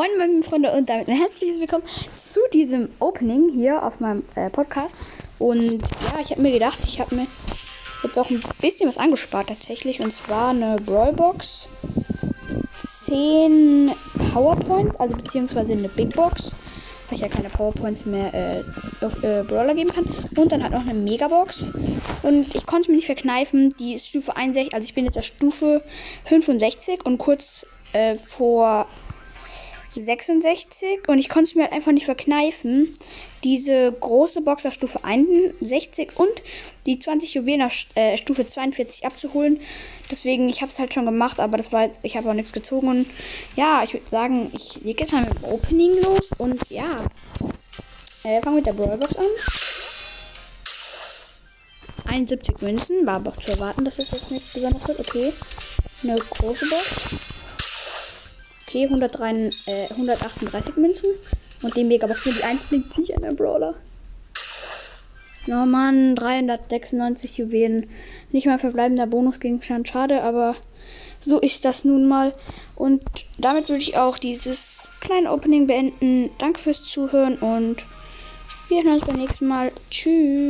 Moin meine Freunde und damit ein herzliches Willkommen zu diesem Opening hier auf meinem äh, Podcast. Und ja, ich habe mir gedacht, ich habe mir jetzt auch ein bisschen was angespart tatsächlich. Und zwar eine Brawlbox, 10 Powerpoints, also beziehungsweise eine Big Box, weil ich ja keine Powerpoints mehr äh, auf äh, Brawler geben kann. Und dann halt noch eine Megabox. Und ich konnte es mir nicht verkneifen, die ist Stufe 61, also ich bin jetzt auf Stufe 65 und kurz äh, vor 66 und ich konnte es mir halt einfach nicht verkneifen, diese große Box auf Stufe 61 und die 20 Juwelen auf äh, Stufe 42 abzuholen. Deswegen, ich habe es halt schon gemacht, aber das war jetzt, ich habe auch nichts gezogen und ja, ich würde sagen, ich lege jetzt mal mit dem Opening los und ja, äh, fangen mit der Brawlbox an. 71 Münzen, war aber auch zu erwarten, dass es jetzt nicht besonders wird. Okay, eine große Box. Okay, 103, äh, 138 Münzen. Und die Megabox die 1 blinkt sich an der Brawler. Oh Mann, 396 Juwelen. Nicht mal verbleibender Bonusgegenstand. Schade, aber so ist das nun mal. Und damit würde ich auch dieses kleine Opening beenden. Danke fürs Zuhören und wir hören uns beim nächsten Mal. Tschüss.